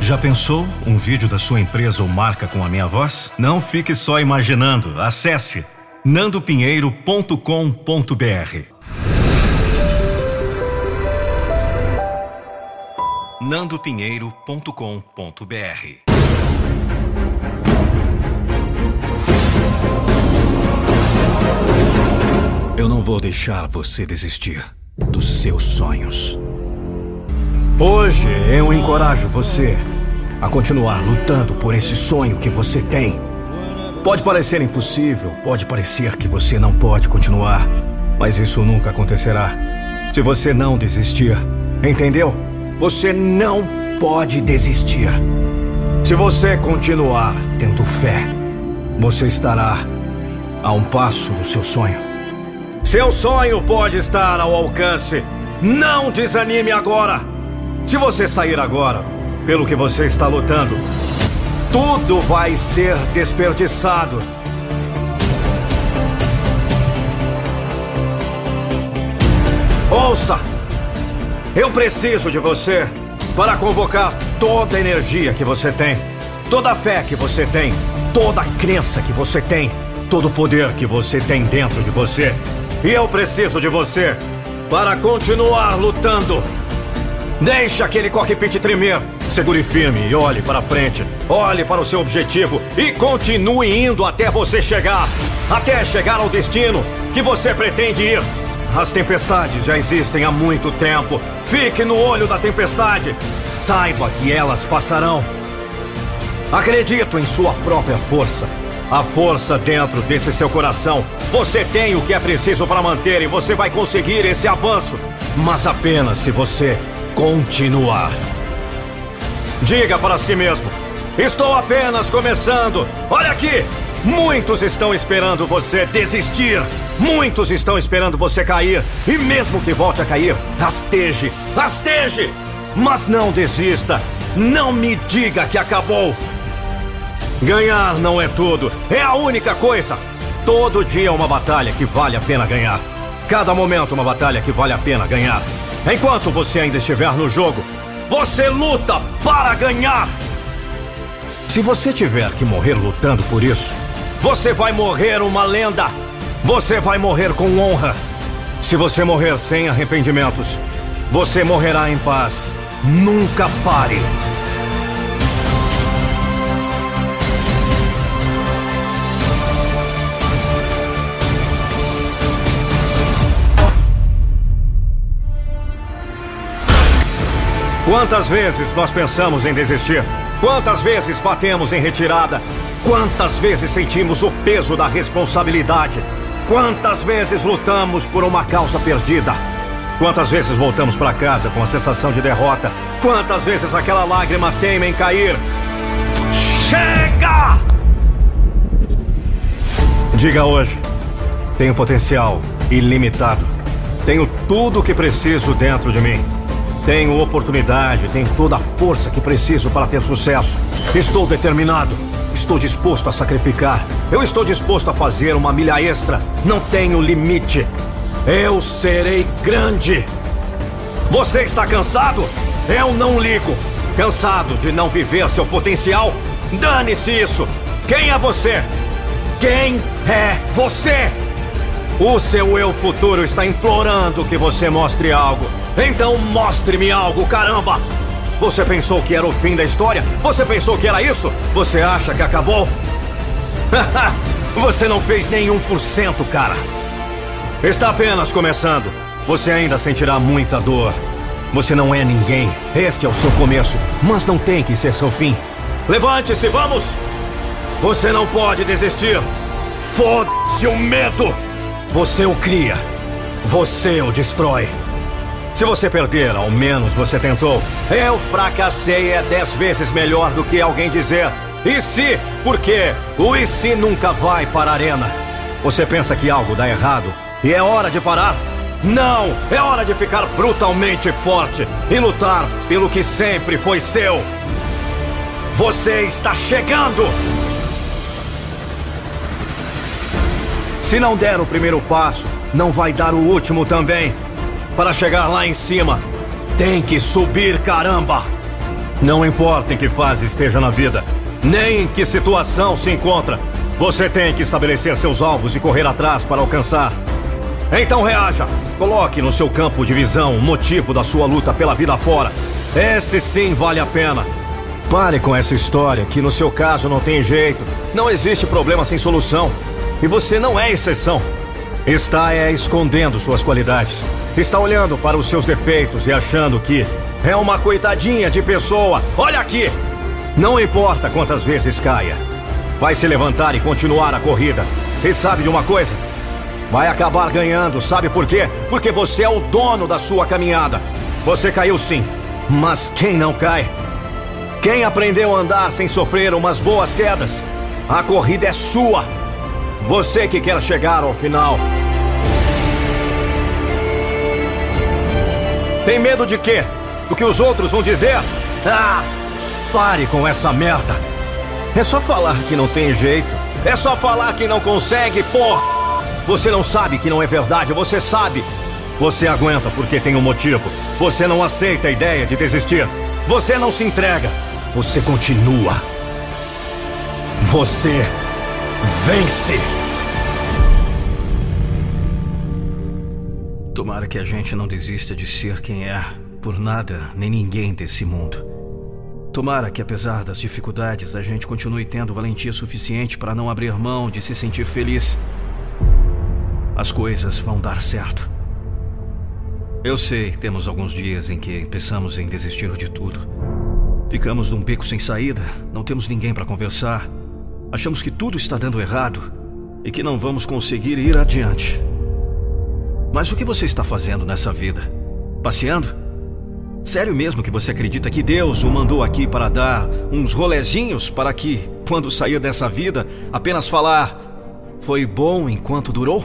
Já pensou um vídeo da sua empresa ou marca com a minha voz? Não fique só imaginando. Acesse nandopinheiro.com.br. nandopinheiro.com.br Eu não vou deixar você desistir dos seus sonhos. Hoje eu encorajo você a continuar lutando por esse sonho que você tem. Pode parecer impossível, pode parecer que você não pode continuar, mas isso nunca acontecerá. Se você não desistir, entendeu? Você não pode desistir. Se você continuar tendo fé, você estará a um passo do seu sonho. Seu sonho pode estar ao alcance. Não desanime agora. Se você sair agora, pelo que você está lutando, tudo vai ser desperdiçado. Ouça! Eu preciso de você para convocar toda a energia que você tem, toda a fé que você tem, toda a crença que você tem, todo o poder que você tem dentro de você. E eu preciso de você para continuar lutando. Deixe aquele cockpit tremer. Segure firme e olhe para frente. Olhe para o seu objetivo e continue indo até você chegar. Até chegar ao destino que você pretende ir. As tempestades já existem há muito tempo. Fique no olho da tempestade. Saiba que elas passarão. Acredito em sua própria força a força dentro desse seu coração. Você tem o que é preciso para manter e você vai conseguir esse avanço, mas apenas se você continuar. Diga para si mesmo: Estou apenas começando. Olha aqui! Muitos estão esperando você desistir. Muitos estão esperando você cair. E mesmo que volte a cair, rasteje, rasteje! Mas não desista. Não me diga que acabou. Ganhar não é tudo, é a única coisa. Todo dia é uma batalha que vale a pena ganhar. Cada momento uma batalha que vale a pena ganhar. Enquanto você ainda estiver no jogo, você luta para ganhar. Se você tiver que morrer lutando por isso, você vai morrer uma lenda. Você vai morrer com honra. Se você morrer sem arrependimentos, você morrerá em paz. Nunca pare. Quantas vezes nós pensamos em desistir? Quantas vezes batemos em retirada? Quantas vezes sentimos o peso da responsabilidade? Quantas vezes lutamos por uma causa perdida? Quantas vezes voltamos para casa com a sensação de derrota? Quantas vezes aquela lágrima teima em cair? Chega! Diga hoje: tenho potencial ilimitado. Tenho tudo o que preciso dentro de mim. Tenho oportunidade, tenho toda a força que preciso para ter sucesso. Estou determinado. Estou disposto a sacrificar. Eu estou disposto a fazer uma milha extra. Não tenho limite. Eu serei grande. Você está cansado? Eu não ligo. Cansado de não viver seu potencial? Dane-se isso. Quem é você? Quem é você? O seu eu futuro está implorando que você mostre algo. Então mostre-me algo, caramba! Você pensou que era o fim da história? Você pensou que era isso? Você acha que acabou? Você não fez nenhum por cento, cara. Está apenas começando. Você ainda sentirá muita dor. Você não é ninguém. Este é o seu começo, mas não tem que ser seu fim. Levante-se, vamos! Você não pode desistir. Foda-se o medo! Você o cria. Você o destrói. Se você perder, ao menos você tentou. Eu fracassei é dez vezes melhor do que alguém dizer. E se? Porque o e se nunca vai para a arena. Você pensa que algo dá errado e é hora de parar? Não! É hora de ficar brutalmente forte e lutar pelo que sempre foi seu. Você está chegando! Se não der o primeiro passo, não vai dar o último também. Para chegar lá em cima, tem que subir, caramba! Não importa em que fase esteja na vida, nem em que situação se encontra, você tem que estabelecer seus alvos e correr atrás para alcançar. Então reaja! Coloque no seu campo de visão o motivo da sua luta pela vida fora. Esse sim vale a pena. Pare com essa história que no seu caso não tem jeito. Não existe problema sem solução. E você não é exceção. Está é escondendo suas qualidades. Está olhando para os seus defeitos e achando que é uma coitadinha de pessoa. Olha aqui! Não importa quantas vezes caia. Vai se levantar e continuar a corrida. E sabe de uma coisa? Vai acabar ganhando, sabe por quê? Porque você é o dono da sua caminhada. Você caiu sim, mas quem não cai? Quem aprendeu a andar sem sofrer umas boas quedas? A corrida é sua. Você que quer chegar ao final. Tem medo de quê? Do que os outros vão dizer? Ah! Pare com essa merda. É só falar que não tem jeito. É só falar que não consegue, porra! Você não sabe que não é verdade, você sabe. Você aguenta porque tem um motivo. Você não aceita a ideia de desistir. Você não se entrega. Você continua. Você vence. Tomara que a gente não desista de ser quem é, por nada nem ninguém desse mundo. Tomara que, apesar das dificuldades, a gente continue tendo valentia suficiente para não abrir mão de se sentir feliz as coisas vão dar certo. Eu sei, temos alguns dias em que pensamos em desistir de tudo. Ficamos num beco sem saída, não temos ninguém para conversar. Achamos que tudo está dando errado e que não vamos conseguir ir adiante. Mas o que você está fazendo nessa vida? Passeando? Sério mesmo que você acredita que Deus o mandou aqui para dar uns rolezinhos para que, quando sair dessa vida, apenas falar: Foi bom enquanto durou?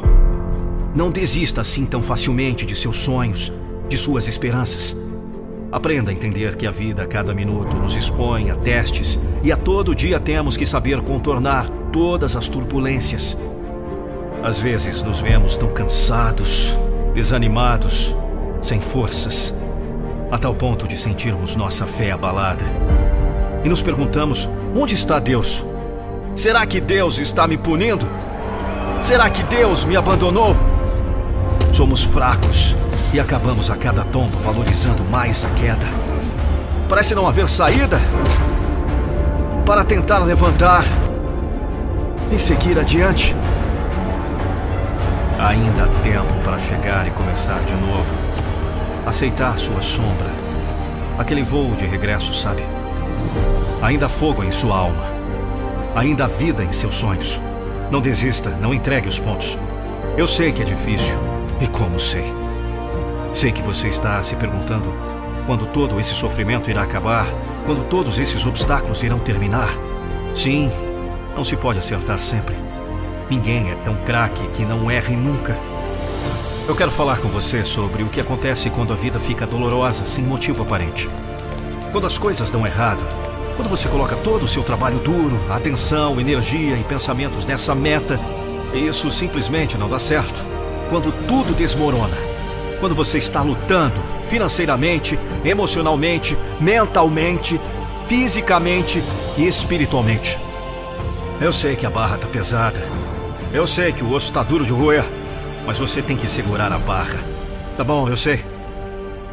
Não desista assim tão facilmente de seus sonhos, de suas esperanças. Aprenda a entender que a vida a cada minuto nos expõe a testes e a todo dia temos que saber contornar todas as turbulências. Às vezes nos vemos tão cansados, desanimados, sem forças, a tal ponto de sentirmos nossa fé abalada. E nos perguntamos: onde está Deus? Será que Deus está me punindo? Será que Deus me abandonou? Somos fracos e acabamos a cada tombo valorizando mais a queda. Parece não haver saída para tentar levantar e seguir adiante. Ainda há tempo para chegar e começar de novo. Aceitar sua sombra. Aquele voo de regresso, sabe? Ainda há fogo em sua alma. Ainda há vida em seus sonhos. Não desista, não entregue os pontos. Eu sei que é difícil. E como sei? Sei que você está se perguntando quando todo esse sofrimento irá acabar, quando todos esses obstáculos irão terminar. Sim, não se pode acertar sempre. Ninguém é tão craque que não erre nunca. Eu quero falar com você sobre o que acontece quando a vida fica dolorosa sem motivo aparente. Quando as coisas dão errado, quando você coloca todo o seu trabalho duro, atenção, energia e pensamentos nessa meta, isso simplesmente não dá certo quando tudo desmorona. Quando você está lutando financeiramente, emocionalmente, mentalmente, fisicamente e espiritualmente. Eu sei que a barra tá pesada. Eu sei que o osso tá duro de roer. Mas você tem que segurar a barra. Tá bom, eu sei.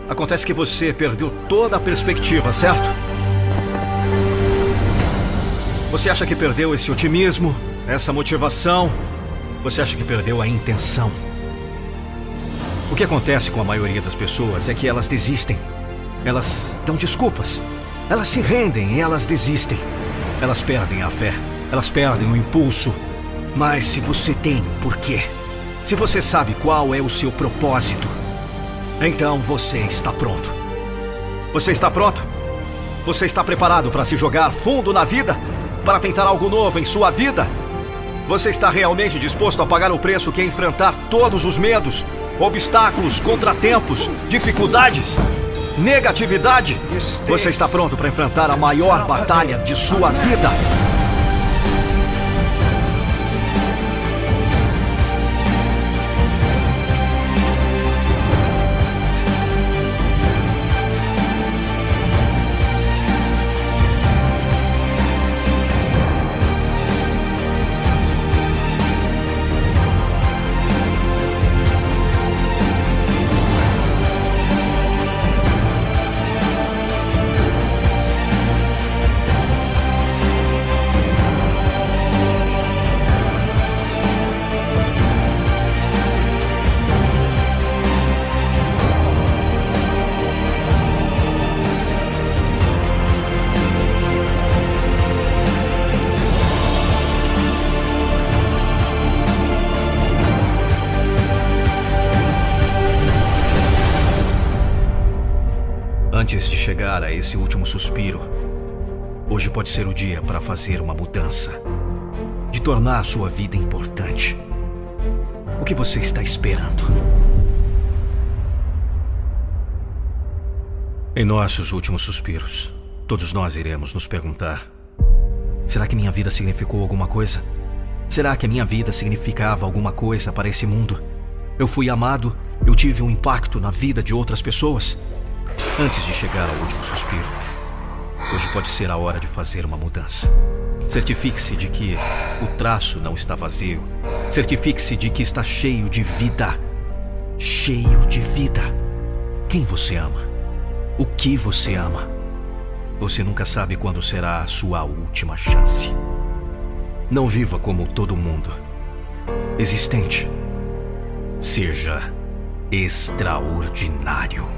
Acontece que você perdeu toda a perspectiva, certo? Você acha que perdeu esse otimismo, essa motivação? Você acha que perdeu a intenção? O que acontece com a maioria das pessoas é que elas desistem. Elas dão desculpas. Elas se rendem e elas desistem. Elas perdem a fé. Elas perdem o impulso. Mas se você tem um porquê, se você sabe qual é o seu propósito, então você está pronto. Você está pronto? Você está preparado para se jogar fundo na vida? Para tentar algo novo em sua vida? Você está realmente disposto a pagar o preço que é enfrentar todos os medos, obstáculos, contratempos, dificuldades, negatividade? Você está pronto para enfrentar a maior batalha de sua vida? Chegar a esse último suspiro, hoje pode ser o dia para fazer uma mudança, de tornar sua vida importante. O que você está esperando? Em nossos últimos suspiros, todos nós iremos nos perguntar: será que minha vida significou alguma coisa? Será que a minha vida significava alguma coisa para esse mundo? Eu fui amado? Eu tive um impacto na vida de outras pessoas? Antes de chegar ao último suspiro, hoje pode ser a hora de fazer uma mudança. Certifique-se de que o traço não está vazio. Certifique-se de que está cheio de vida. Cheio de vida. Quem você ama? O que você ama? Você nunca sabe quando será a sua última chance. Não viva como todo mundo. Existente. Seja extraordinário.